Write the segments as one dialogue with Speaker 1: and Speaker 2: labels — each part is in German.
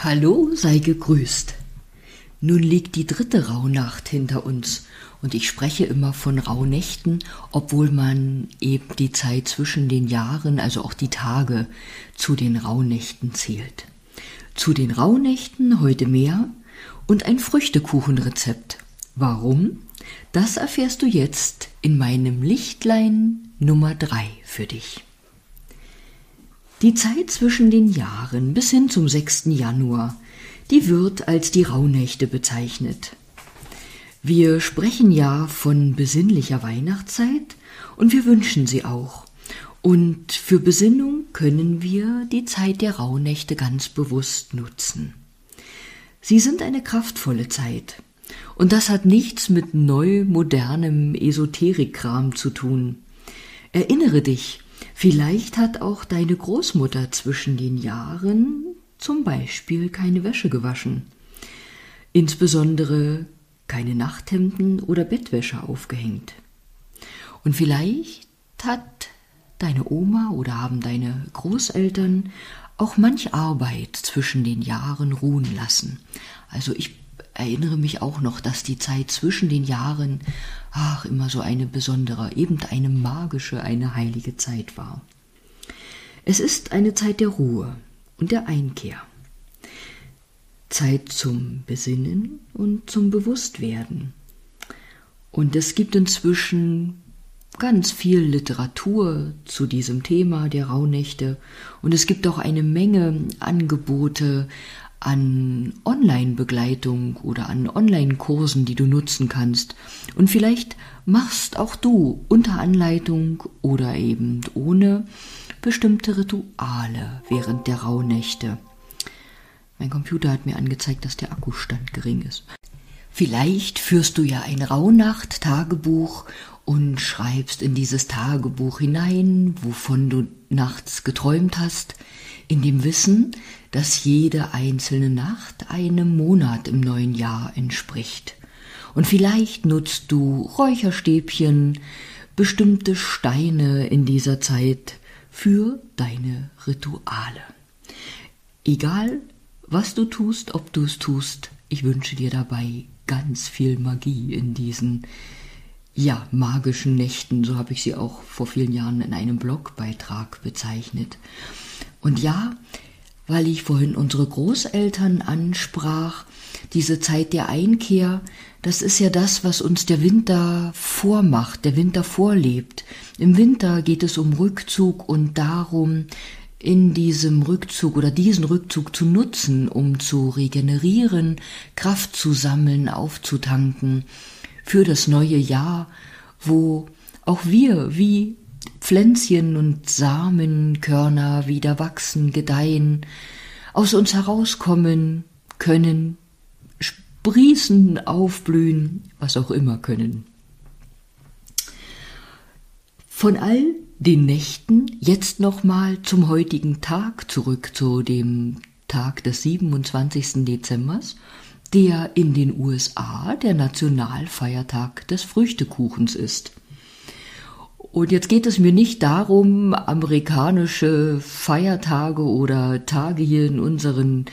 Speaker 1: Hallo, sei gegrüßt. Nun liegt die dritte Rauhnacht hinter uns und ich spreche immer von Rauhnächten, obwohl man eben die Zeit zwischen den Jahren, also auch die Tage, zu den Rauhnächten zählt. Zu den Rauhnächten heute mehr und ein Früchtekuchenrezept. Warum? Das erfährst du jetzt in meinem Lichtlein Nummer drei für dich. Die Zeit zwischen den Jahren bis hin zum 6. Januar, die wird als die Rauhnächte bezeichnet. Wir sprechen ja von besinnlicher Weihnachtszeit und wir wünschen sie auch. Und für Besinnung können wir die Zeit der Rauhnächte ganz bewusst nutzen. Sie sind eine kraftvolle Zeit. Und das hat nichts mit neu modernem Esoterikkram zu tun. Erinnere dich, Vielleicht hat auch deine Großmutter zwischen den Jahren zum Beispiel keine Wäsche gewaschen, insbesondere keine Nachthemden oder Bettwäsche aufgehängt. Und vielleicht hat deine Oma oder haben deine Großeltern auch manch Arbeit zwischen den Jahren ruhen lassen. Also ich erinnere mich auch noch, dass die Zeit zwischen den Jahren, ach, immer so eine besondere, eben eine magische, eine heilige Zeit war. Es ist eine Zeit der Ruhe und der Einkehr. Zeit zum Besinnen und zum Bewusstwerden. Und es gibt inzwischen ganz viel Literatur zu diesem Thema der Rauhnächte und es gibt auch eine Menge Angebote an Online-Begleitung oder an Online-Kursen, die du nutzen kannst. Und vielleicht machst auch du unter Anleitung oder eben ohne bestimmte Rituale während der Rauhnächte. Mein Computer hat mir angezeigt, dass der Akkustand gering ist. Vielleicht führst du ja ein Rauhnacht-Tagebuch und schreibst in dieses Tagebuch hinein, wovon du nachts geträumt hast, in dem Wissen, dass jede einzelne Nacht einem Monat im neuen Jahr entspricht. Und vielleicht nutzt du Räucherstäbchen, bestimmte Steine in dieser Zeit für deine Rituale. Egal, was du tust, ob du es tust, ich wünsche dir dabei ganz viel Magie in diesen ja, magischen Nächten, so habe ich sie auch vor vielen Jahren in einem Blogbeitrag bezeichnet. Und ja, weil ich vorhin unsere Großeltern ansprach, diese Zeit der Einkehr, das ist ja das, was uns der Winter vormacht, der Winter vorlebt. Im Winter geht es um Rückzug und darum, in diesem Rückzug oder diesen Rückzug zu nutzen, um zu regenerieren, Kraft zu sammeln, aufzutanken für das neue Jahr, wo auch wir wie Pflänzchen und Samenkörner wieder wachsen, gedeihen, aus uns herauskommen können, sprießen, aufblühen, was auch immer können. Von all den Nächten jetzt nochmal zum heutigen Tag zurück, zu dem Tag des 27. Dezembers, der in den USA der Nationalfeiertag des Früchtekuchens ist. Und jetzt geht es mir nicht darum, amerikanische Feiertage oder Tage hier in unseren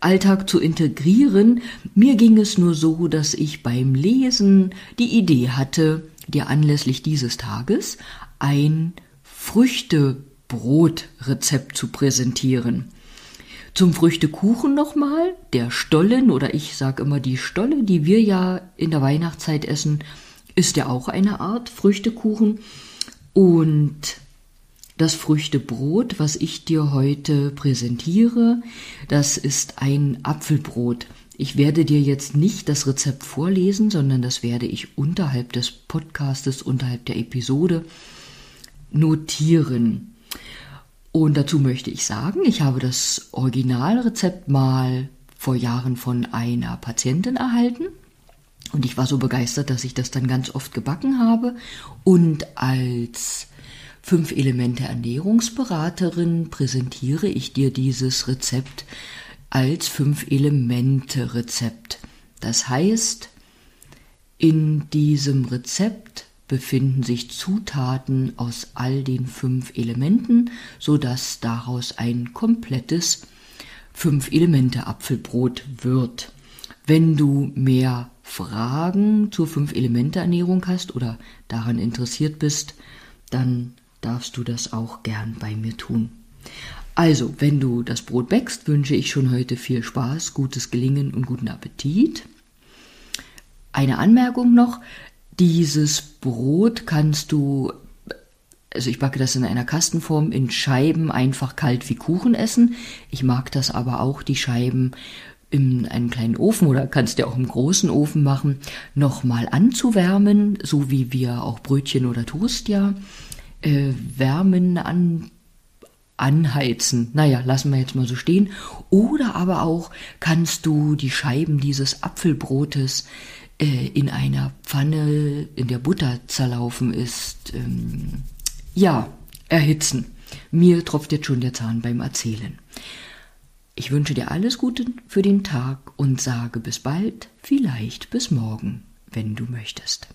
Speaker 1: Alltag zu integrieren. Mir ging es nur so, dass ich beim Lesen die Idee hatte, dir anlässlich dieses Tages ein Früchtebrotrezept zu präsentieren. Zum Früchtekuchen nochmal, der Stollen oder ich sage immer die Stolle, die wir ja in der Weihnachtszeit essen, ist ja auch eine Art Früchtekuchen. Und das Früchtebrot, was ich dir heute präsentiere, das ist ein Apfelbrot. Ich werde dir jetzt nicht das Rezept vorlesen, sondern das werde ich unterhalb des Podcastes, unterhalb der Episode notieren. Und dazu möchte ich sagen, ich habe das Originalrezept mal vor Jahren von einer Patientin erhalten und ich war so begeistert, dass ich das dann ganz oft gebacken habe und als fünf Elemente Ernährungsberaterin präsentiere ich dir dieses Rezept als fünf Elemente Rezept. Das heißt, in diesem Rezept befinden sich Zutaten aus all den fünf Elementen, so dass daraus ein komplettes fünf Elemente Apfelbrot wird. Wenn du mehr Fragen zur fünf Elemente Ernährung hast oder daran interessiert bist, dann darfst du das auch gern bei mir tun. Also, wenn du das Brot bäckst, wünsche ich schon heute viel Spaß, gutes Gelingen und guten Appetit. Eine Anmerkung noch, dieses Brot kannst du, also ich backe das in einer Kastenform, in Scheiben einfach kalt wie Kuchen essen. Ich mag das aber auch, die Scheiben in einem kleinen Ofen oder kannst du auch im großen Ofen machen, nochmal anzuwärmen, so wie wir auch Brötchen oder Toast ja äh, wärmen an anheizen. Naja, lassen wir jetzt mal so stehen. Oder aber auch kannst du die Scheiben dieses Apfelbrotes äh, in einer Pfanne, in der Butter zerlaufen ist, ähm, ja, erhitzen. Mir tropft jetzt schon der Zahn beim Erzählen. Ich wünsche dir alles Gute für den Tag und sage bis bald, vielleicht bis morgen, wenn du möchtest.